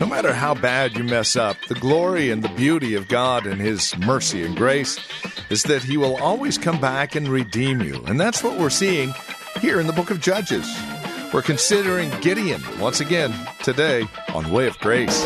No matter how bad you mess up, the glory and the beauty of God and His mercy and grace is that He will always come back and redeem you. And that's what we're seeing here in the book of Judges. We're considering Gideon once again today on Way of Grace.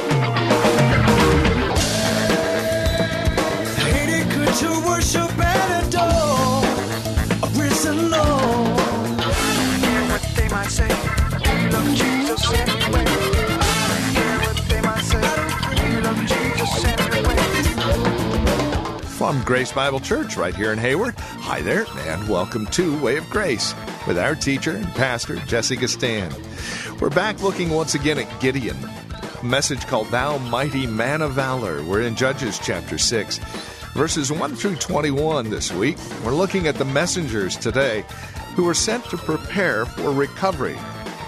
Grace Bible Church right here in Hayward. Hi there, and welcome to Way of Grace with our teacher and pastor, Jesse Gistand. We're back looking once again at Gideon, a message called Thou Mighty Man of Valor. We're in Judges chapter 6, verses 1 through 21 this week. We're looking at the messengers today who were sent to prepare for recovery.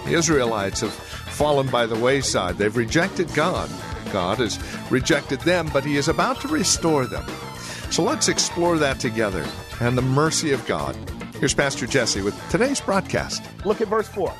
The Israelites have fallen by the wayside, they've rejected God. God has rejected them, but He is about to restore them. So let's explore that together and the mercy of God. Here's Pastor Jesse with today's broadcast. Look at verse 4.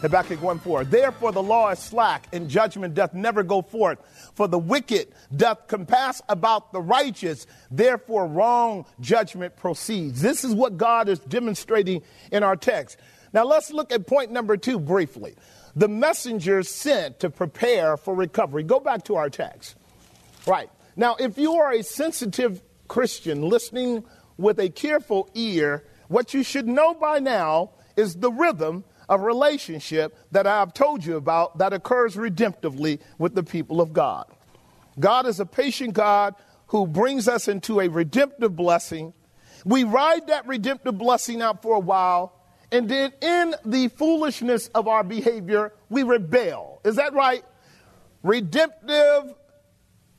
Habakkuk 1 4. Therefore the law is slack, and judgment doth never go forth. For the wicked doth compass about the righteous, therefore wrong judgment proceeds. This is what God is demonstrating in our text. Now let's look at point number two briefly. The messengers sent to prepare for recovery. Go back to our text. Right. Now, if you are a sensitive Christian listening with a careful ear, what you should know by now is the rhythm of relationship that I've told you about that occurs redemptively with the people of God. God is a patient God who brings us into a redemptive blessing. We ride that redemptive blessing out for a while, and then in the foolishness of our behavior, we rebel. Is that right? Redemptive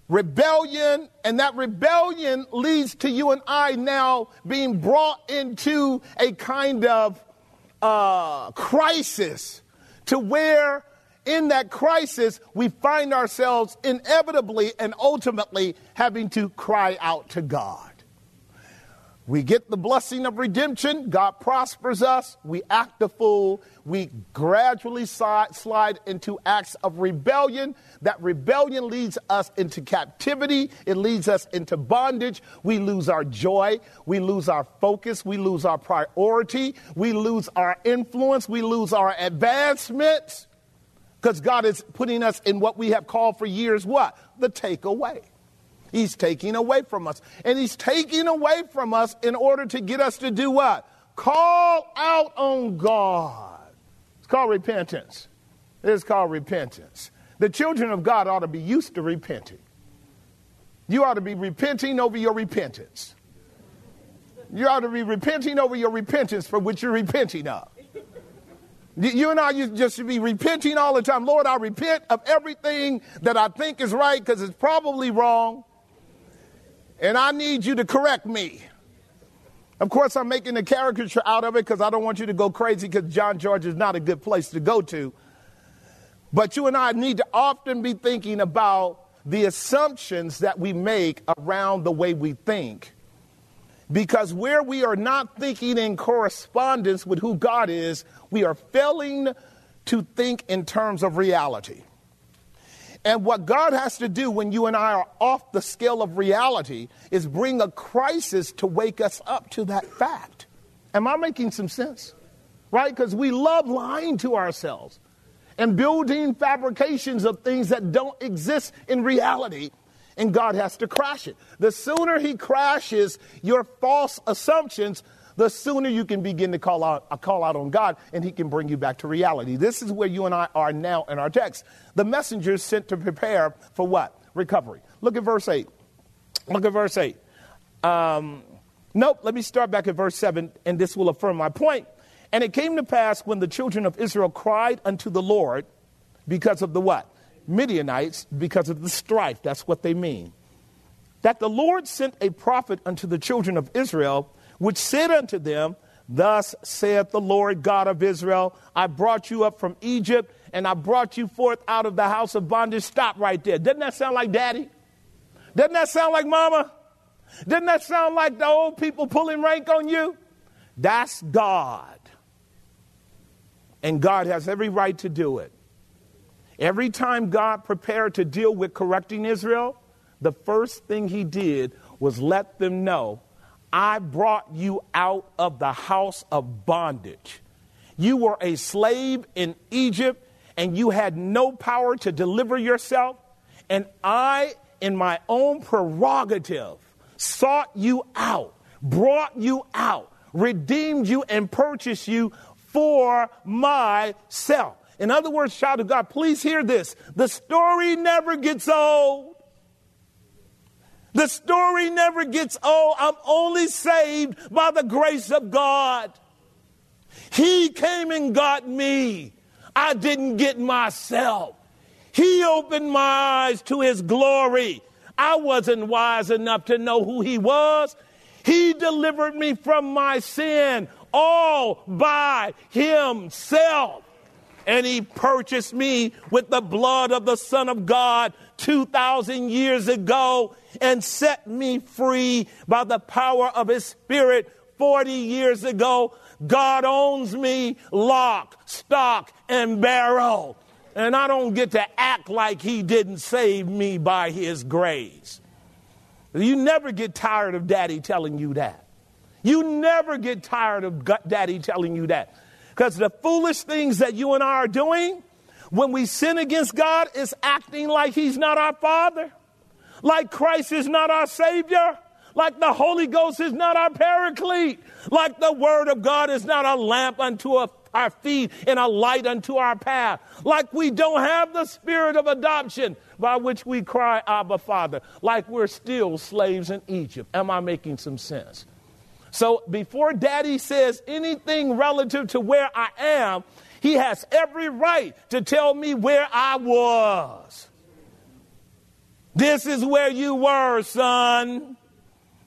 rebellion, and that rebellion leads to you and I now being brought into a kind of uh, crisis to where in that crisis we find ourselves inevitably and ultimately having to cry out to God. We get the blessing of redemption. God prospers us. We act a fool. We gradually slide into acts of rebellion. That rebellion leads us into captivity. It leads us into bondage. We lose our joy. We lose our focus. We lose our priority. We lose our influence. We lose our advancement. Because God is putting us in what we have called for years what? The takeaway. He's taking away from us. And he's taking away from us in order to get us to do what? Call out on God. It's called repentance. It's called repentance. The children of God ought to be used to repenting. You ought to be repenting over your repentance. You ought to be repenting over your repentance for which you're repenting of. You and I just should be repenting all the time. Lord, I repent of everything that I think is right because it's probably wrong and I need you to correct me. Of course, I'm making a caricature out of it because I don't want you to go crazy because John George is not a good place to go to. But you and I need to often be thinking about the assumptions that we make around the way we think. Because where we are not thinking in correspondence with who God is, we are failing to think in terms of reality. And what God has to do when you and I are off the scale of reality is bring a crisis to wake us up to that fact. Am I making some sense? Right? Because we love lying to ourselves and building fabrications of things that don't exist in reality. And God has to crash it. The sooner He crashes your false assumptions, the sooner you can begin to call out, uh, call out on God and He can bring you back to reality. This is where you and I are now in our text. The messengers sent to prepare for what? Recovery. Look at verse 8. Look at verse 8. Um, nope, let me start back at verse 7, and this will affirm my point. And it came to pass when the children of Israel cried unto the Lord because of the what? Midianites, because of the strife. That's what they mean. That the Lord sent a prophet unto the children of Israel, which said unto them, Thus saith the Lord God of Israel, I brought you up from Egypt, and I brought you forth out of the house of bondage. Stop right there. Doesn't that sound like daddy? Doesn't that sound like mama? Doesn't that sound like the old people pulling rank on you? That's God. And God has every right to do it. Every time God prepared to deal with correcting Israel, the first thing he did was let them know I brought you out of the house of bondage. You were a slave in Egypt and you had no power to deliver yourself. And I, in my own prerogative, sought you out, brought you out, redeemed you, and purchased you for myself. In other words, child of God, please hear this. The story never gets old. The story never gets old. I'm only saved by the grace of God. He came and got me. I didn't get myself. He opened my eyes to his glory. I wasn't wise enough to know who he was. He delivered me from my sin all by himself. And he purchased me with the blood of the Son of God 2,000 years ago and set me free by the power of his Spirit 40 years ago. God owns me lock, stock, and barrel. And I don't get to act like he didn't save me by his grace. You never get tired of daddy telling you that. You never get tired of daddy telling you that. Because the foolish things that you and I are doing when we sin against God is acting like he's not our father, like Christ is not our savior, like the Holy Ghost is not our paraclete, like the word of God is not a lamp unto a our feet and a light unto our path. Like we don't have the spirit of adoption by which we cry, Abba, Father. Like we're still slaves in Egypt. Am I making some sense? So before daddy says anything relative to where I am, he has every right to tell me where I was. This is where you were, son.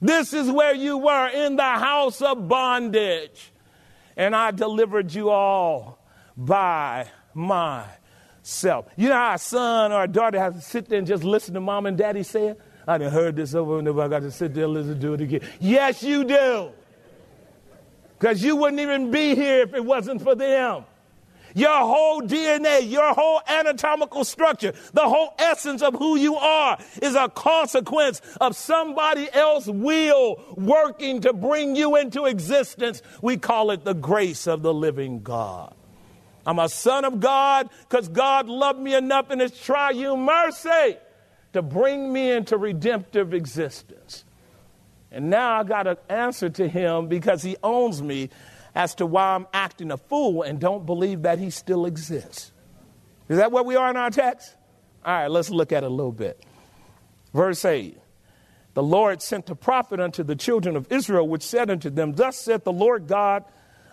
This is where you were in the house of bondage and I delivered you all by myself. You know how a son or a daughter has to sit there and just listen to mom and daddy say it? I done heard this over and over. I got to sit there and listen to it again. Yes, you do. Because you wouldn't even be here if it wasn't for them. Your whole DNA, your whole anatomical structure, the whole essence of who you are is a consequence of somebody else's will working to bring you into existence. We call it the grace of the living God. I'm a son of God because God loved me enough in his triune mercy to bring me into redemptive existence. And now I got to answer to him because he owns me as to why I'm acting a fool and don't believe that he still exists. Is that where we are in our text? All right, let's look at it a little bit. Verse 8 The Lord sent a prophet unto the children of Israel, which said unto them, Thus saith the Lord God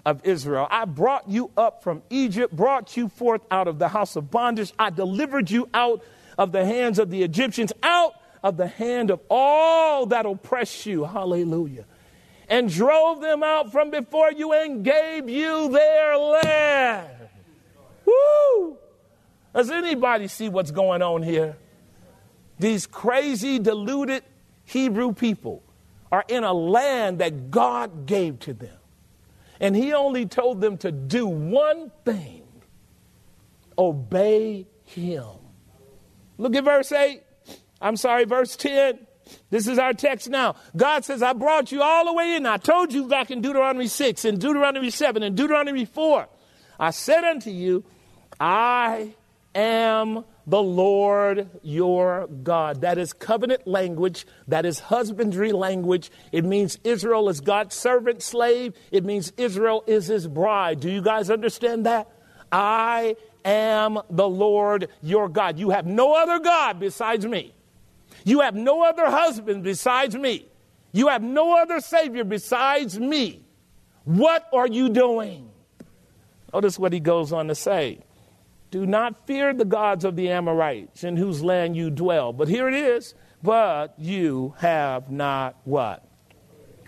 of Israel I brought you up from Egypt, brought you forth out of the house of bondage. I delivered you out of the hands of the Egyptians, out of the hand of all that oppress you. Hallelujah and drove them out from before you and gave you their land. Woo! Does anybody see what's going on here? These crazy, deluded Hebrew people are in a land that God gave to them. And He only told them to do one thing obey Him. Look at verse 8. I'm sorry, verse 10. This is our text now. God says, I brought you all the way in. I told you back in Deuteronomy 6 and Deuteronomy 7 and Deuteronomy 4. I said unto you, I am the Lord your God. That is covenant language. That is husbandry language. It means Israel is God's servant slave. It means Israel is his bride. Do you guys understand that? I am the Lord your God. You have no other God besides me. You have no other husband besides me. You have no other Savior besides me. What are you doing? Notice what he goes on to say. Do not fear the gods of the Amorites in whose land you dwell. But here it is. But you have not what?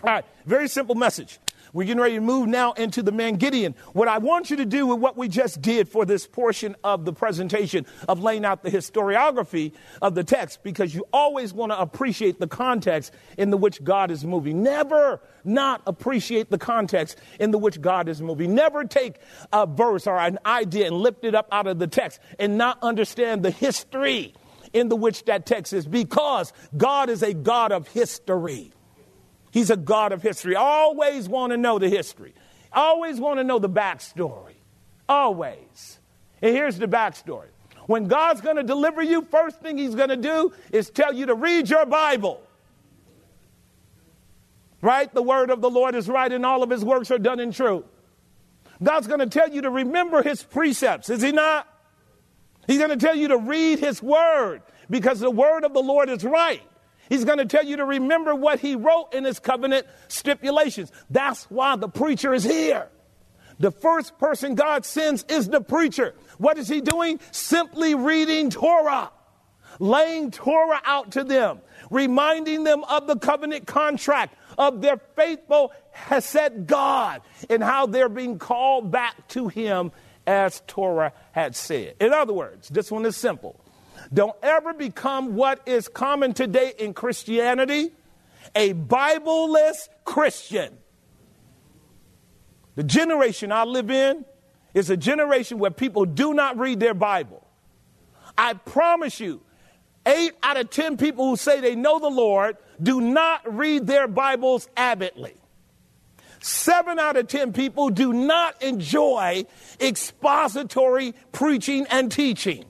All right, very simple message. We're getting ready to move now into the man Gideon. What I want you to do with what we just did for this portion of the presentation of laying out the historiography of the text, because you always want to appreciate the context in the which God is moving. Never not appreciate the context in the which God is moving. Never take a verse or an idea and lift it up out of the text and not understand the history in the which that text is, because God is a God of history. He's a God of history. Always want to know the history. Always want to know the backstory. Always. And here's the backstory. When God's going to deliver you, first thing He's going to do is tell you to read your Bible. Right? The word of the Lord is right, and all of His works are done in truth. God's going to tell you to remember His precepts, is He not? He's going to tell you to read His word because the word of the Lord is right. He's going to tell you to remember what he wrote in his covenant stipulations. That's why the preacher is here. The first person God sends is the preacher. What is he doing? Simply reading Torah, laying Torah out to them, reminding them of the covenant contract, of their faithful Hesed God, and how they're being called back to him as Torah had said. In other words, this one is simple. Don't ever become what is common today in Christianity a Bibleless Christian. The generation I live in is a generation where people do not read their Bible. I promise you, eight out of ten people who say they know the Lord do not read their Bibles avidly. Seven out of ten people do not enjoy expository preaching and teaching.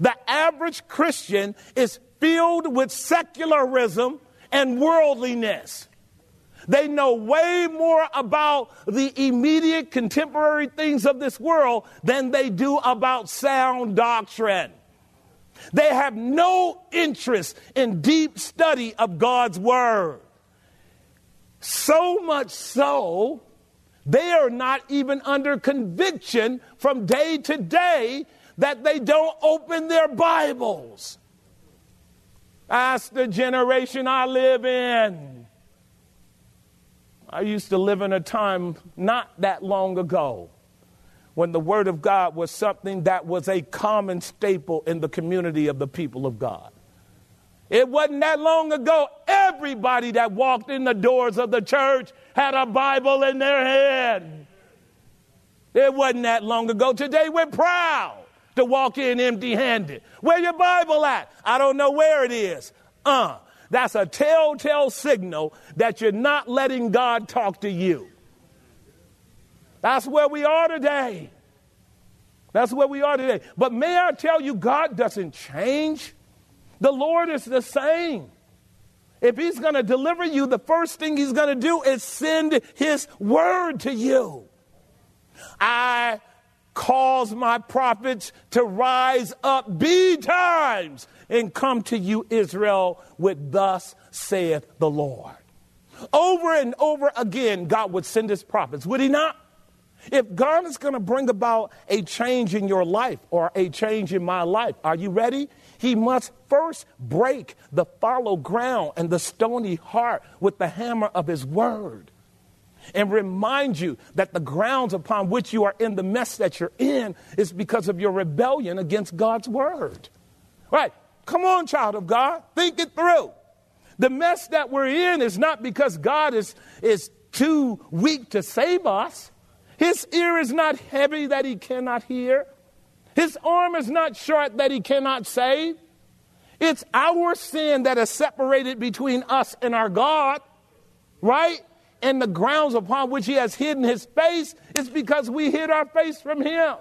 The average Christian is filled with secularism and worldliness. They know way more about the immediate contemporary things of this world than they do about sound doctrine. They have no interest in deep study of God's Word. So much so, they are not even under conviction from day to day that they don't open their Bibles. That's the generation I live in. I used to live in a time not that long ago when the Word of God was something that was a common staple in the community of the people of God. It wasn't that long ago, everybody that walked in the doors of the church had a Bible in their hand. It wasn't that long ago. Today we're proud to walk in empty handed. Where your Bible at? I don't know where it is. Uh, that's a telltale signal that you're not letting God talk to you. That's where we are today. That's where we are today. But may I tell you, God doesn't change. The Lord is the same. If He's going to deliver you, the first thing He's going to do is send His word to you. I cause my prophets to rise up be times and come to you, Israel, with thus saith the Lord. Over and over again, God would send his prophets, would he not? If God is going to bring about a change in your life or a change in my life, are you ready? He must first break the fallow ground and the stony heart with the hammer of his word and remind you that the grounds upon which you are in the mess that you're in is because of your rebellion against God's word. Right? Come on, child of God, think it through. The mess that we're in is not because God is, is too weak to save us. His ear is not heavy that he cannot hear. His arm is not short that he cannot save. It's our sin that is separated between us and our God, right? And the grounds upon which he has hidden his face is because we hid our face from him.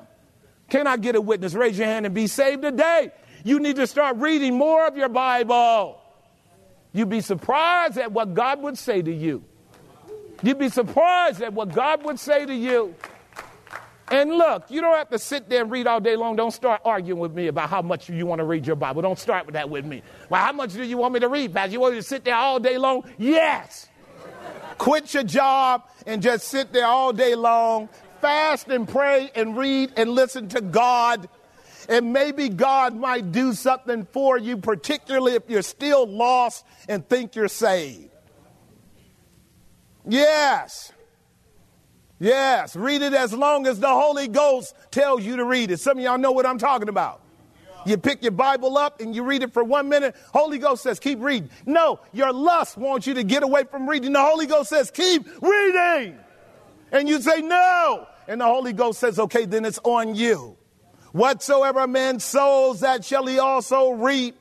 Can I get a witness? Raise your hand and be saved today. You need to start reading more of your Bible. You'd be surprised at what God would say to you. You'd be surprised at what God would say to you. And look, you don't have to sit there and read all day long. Don't start arguing with me about how much you want to read your Bible. Don't start with that with me. Well, how much do you want me to read, Pastor? You want me to sit there all day long? Yes. Quit your job and just sit there all day long, fast and pray and read and listen to God. And maybe God might do something for you, particularly if you're still lost and think you're saved. Yes. Yes. Read it as long as the Holy Ghost tells you to read it. Some of y'all know what I'm talking about. You pick your Bible up and you read it for one minute. Holy Ghost says, keep reading. No, your lust wants you to get away from reading. The Holy Ghost says, keep reading. And you say, no. And the Holy Ghost says, okay, then it's on you. Whatsoever a man sows, that shall he also reap.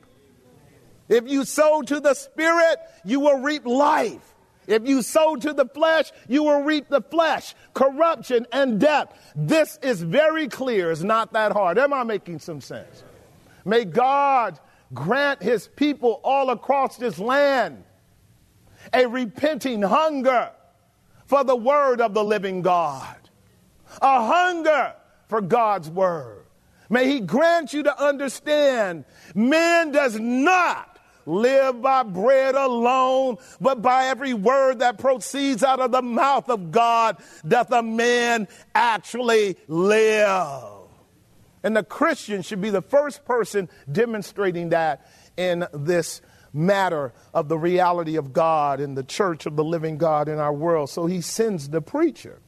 If you sow to the Spirit, you will reap life. If you sow to the flesh, you will reap the flesh, corruption and death. This is very clear. It's not that hard. Am I making some sense? May God grant his people all across this land a repenting hunger for the word of the living God, a hunger for God's word. May he grant you to understand man does not live by bread alone, but by every word that proceeds out of the mouth of God doth a man actually live. And the Christian should be the first person demonstrating that in this matter of the reality of God in the church of the living God in our world. So he sends the preacher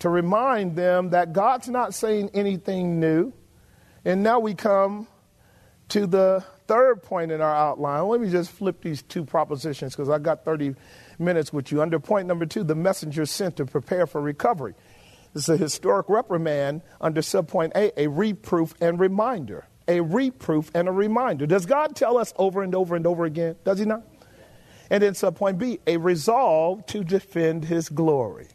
to remind them that God's not saying anything new. And now we come to the third point in our outline. Let me just flip these two propositions because I got 30 minutes with you. Under point number two, the messenger sent to prepare for recovery. Is a historic reprimand under subpoint A, a reproof and reminder. A reproof and a reminder. Does God tell us over and over and over again? Does He not? And then subpoint B, a resolve to defend His glory.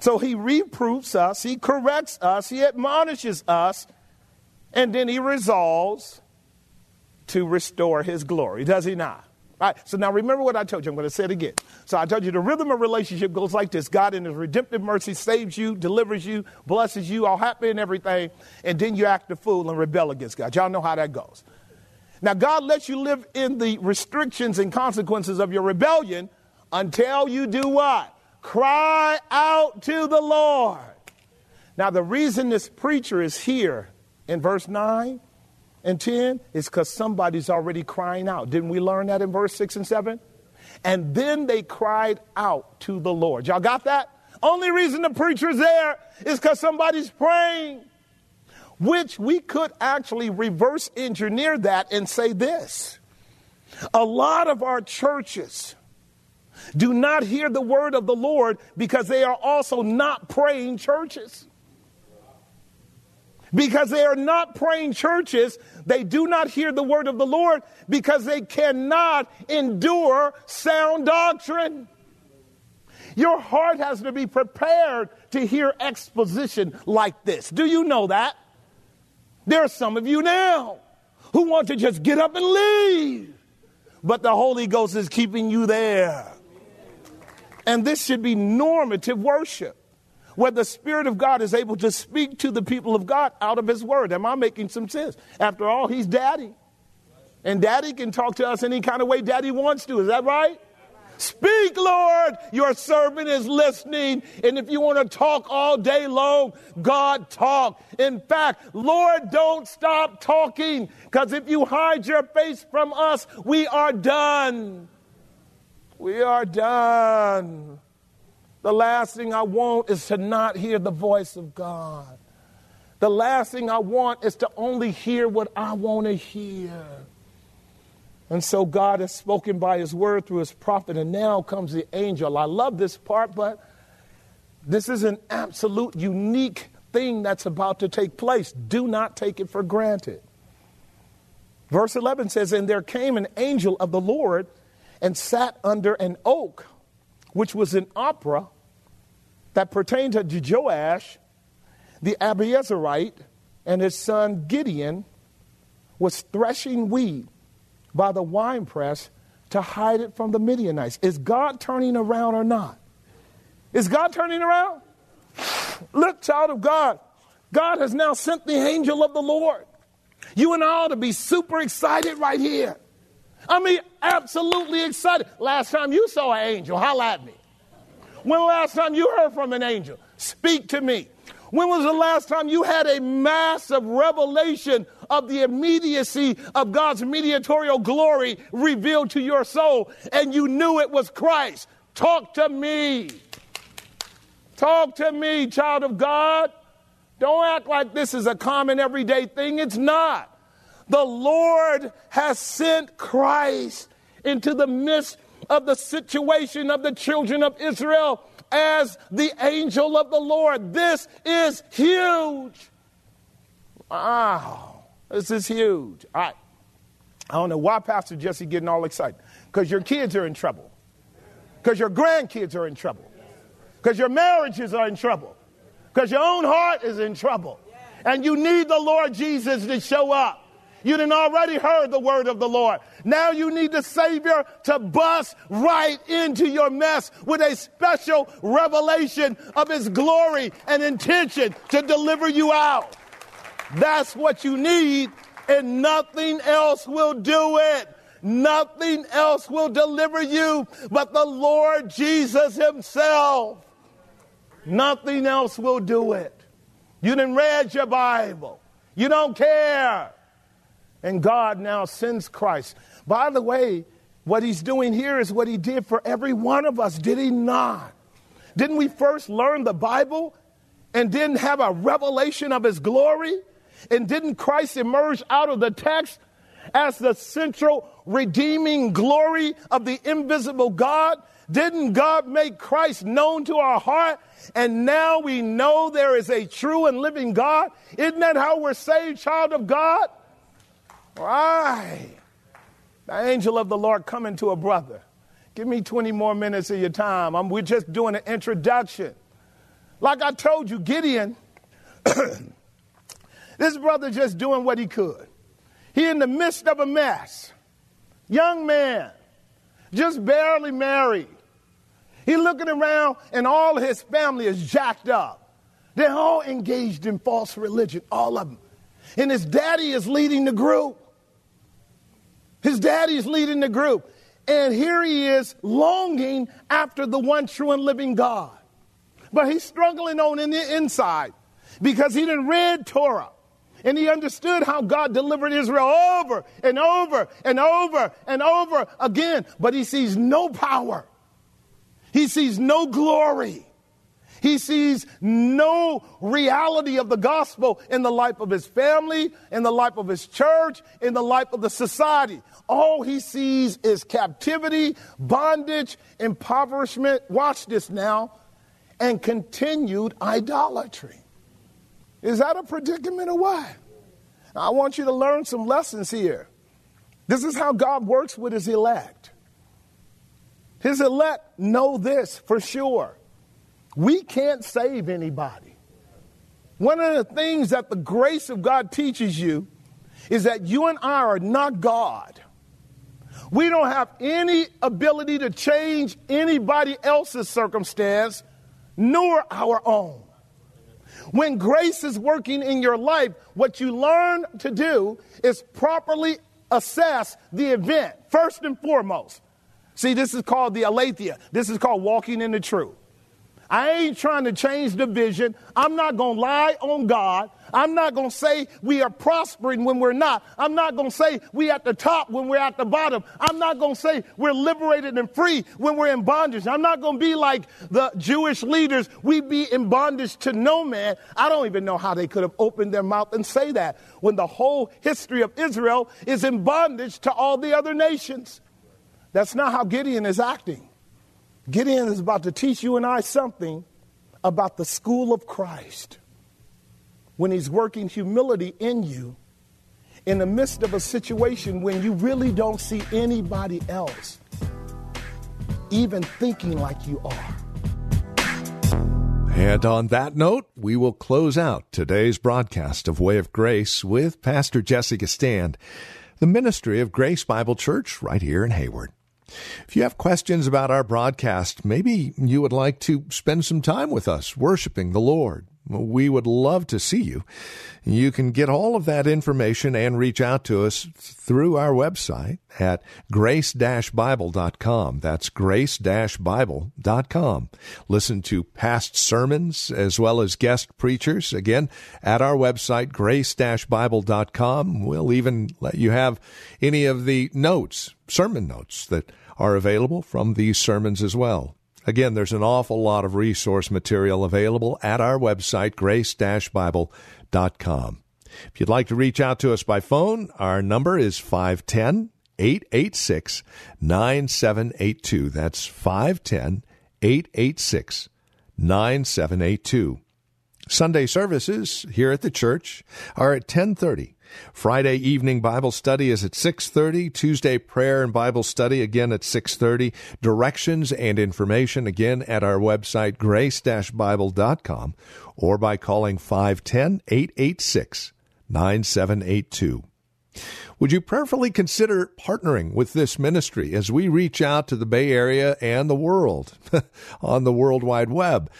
So He reproofs us, He corrects us, He admonishes us, and then He resolves to restore his glory, does he not? Right, so now remember what I told you. I'm going to say it again. So I told you the rhythm of relationship goes like this God, in his redemptive mercy, saves you, delivers you, blesses you, all happy and everything, and then you act a fool and rebel against God. Y'all know how that goes. Now, God lets you live in the restrictions and consequences of your rebellion until you do what? Cry out to the Lord. Now, the reason this preacher is here in verse 9 and 10 is because somebody's already crying out. Didn't we learn that in verse 6 and 7? And then they cried out to the Lord. Y'all got that? Only reason the preacher's there is because somebody's praying. Which we could actually reverse engineer that and say this. A lot of our churches do not hear the word of the Lord because they are also not praying churches. Because they are not praying churches, they do not hear the word of the Lord because they cannot endure sound doctrine. Your heart has to be prepared to hear exposition like this. Do you know that? There are some of you now who want to just get up and leave, but the Holy Ghost is keeping you there. And this should be normative worship where the Spirit of God is able to speak to the people of God out of His Word. Am I making some sense? After all, He's Daddy. And Daddy can talk to us any kind of way Daddy wants to. Is that right? Speak, Lord. Your servant is listening. And if you want to talk all day long, God talk. In fact, Lord, don't stop talking because if you hide your face from us, we are done. We are done. The last thing I want is to not hear the voice of God. The last thing I want is to only hear what I want to hear. And so God has spoken by his word through his prophet, and now comes the angel. I love this part, but this is an absolute unique thing that's about to take place. Do not take it for granted. Verse 11 says, And there came an angel of the Lord and sat under an oak which was an Ophrah that pertained to Joash, the Abiezrite, and his son Gideon was threshing wheat by the winepress to hide it from the Midianites. Is God turning around or not? Is God turning around? Look, child of God, God has now sent the angel of the Lord. You and I ought to be super excited right here. I mean, absolutely excited. Last time you saw an angel, holla at me. When was the last time you heard from an angel? Speak to me. When was the last time you had a massive revelation of the immediacy of God's mediatorial glory revealed to your soul and you knew it was Christ? Talk to me. Talk to me, child of God. Don't act like this is a common everyday thing. It's not. The Lord has sent Christ into the midst of the situation of the children of Israel as the angel of the Lord. This is huge. Wow. This is huge. Right. I don't know why Pastor Jesse getting all excited. Because your kids are in trouble. Because your grandkids are in trouble. Because your marriages are in trouble. Because your own heart is in trouble. And you need the Lord Jesus to show up. You didn't already heard the word of the Lord. Now you need the Savior to bust right into your mess with a special revelation of His glory and intention to deliver you out. That's what you need, and nothing else will do it. Nothing else will deliver you but the Lord Jesus Himself. Nothing else will do it. You didn't read your Bible. You don't care. And God now sends Christ. By the way, what he's doing here is what he did for every one of us, did he not? Didn't we first learn the Bible and didn't have a revelation of his glory? And didn't Christ emerge out of the text as the central redeeming glory of the invisible God? Didn't God make Christ known to our heart? And now we know there is a true and living God. Isn't that how we're saved, child of God? Right. The angel of the Lord coming to a brother. Give me 20 more minutes of your time. I'm, we're just doing an introduction. Like I told you, Gideon, this brother just doing what he could. He in the midst of a mess. Young man, just barely married. He looking around and all his family is jacked up. They're all engaged in false religion, all of them. And his daddy is leading the group. His daddy's leading the group. And here he is longing after the one true and living God. But he's struggling on in the inside because he didn't read Torah. And he understood how God delivered Israel over and over and over and over again. But he sees no power. He sees no glory. He sees no reality of the gospel in the life of his family, in the life of his church, in the life of the society. All he sees is captivity, bondage, impoverishment. Watch this now. And continued idolatry. Is that a predicament or what? I want you to learn some lessons here. This is how God works with his elect. His elect know this for sure. We can't save anybody. One of the things that the grace of God teaches you is that you and I are not God. We don't have any ability to change anybody else's circumstance, nor our own. When grace is working in your life, what you learn to do is properly assess the event, first and foremost. See, this is called the aletheia. This is called walking in the truth. I ain't trying to change the vision. I'm not going to lie on God. I'm not going to say we are prospering when we're not. I'm not going to say we at the top when we're at the bottom. I'm not going to say we're liberated and free when we're in bondage. I'm not going to be like the Jewish leaders. We be in bondage to no man. I don't even know how they could have opened their mouth and say that when the whole history of Israel is in bondage to all the other nations. That's not how Gideon is acting. Gideon is about to teach you and I something about the school of Christ when he's working humility in you in the midst of a situation when you really don't see anybody else even thinking like you are. And on that note, we will close out today's broadcast of Way of Grace with Pastor Jesse Gistand, the ministry of Grace Bible Church right here in Hayward. If you have questions about our broadcast, maybe you would like to spend some time with us worshiping the Lord. we would love to see you. You can get all of that information and reach out to us through our website at grace-bible.com. That's grace-bible.com. Listen to past sermons as well as guest preachers again at our website grace-bible.com. We'll even let you have any of the notes, sermon notes that are available from these sermons as well. Again, there's an awful lot of resource material available at our website, grace-bible.com. If you'd like to reach out to us by phone, our number is 510 886 9782. That's 510 886 9782. Sunday services here at the church are at 1030 Friday evening Bible study is at 6:30, Tuesday prayer and Bible study again at 6:30. Directions and information again at our website grace-bible.com or by calling 510-886-9782. Would you prayerfully consider partnering with this ministry as we reach out to the Bay Area and the world on the World Wide Web?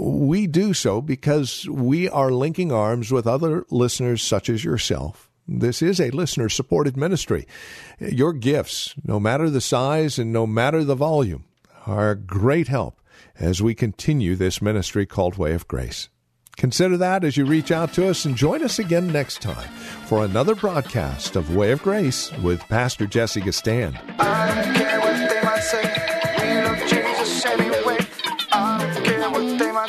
We do so because we are linking arms with other listeners such as yourself. This is a listener supported ministry. Your gifts, no matter the size and no matter the volume, are a great help as we continue this ministry called Way of Grace. Consider that as you reach out to us and join us again next time for another broadcast of Way of Grace with Pastor Jesse Gistand.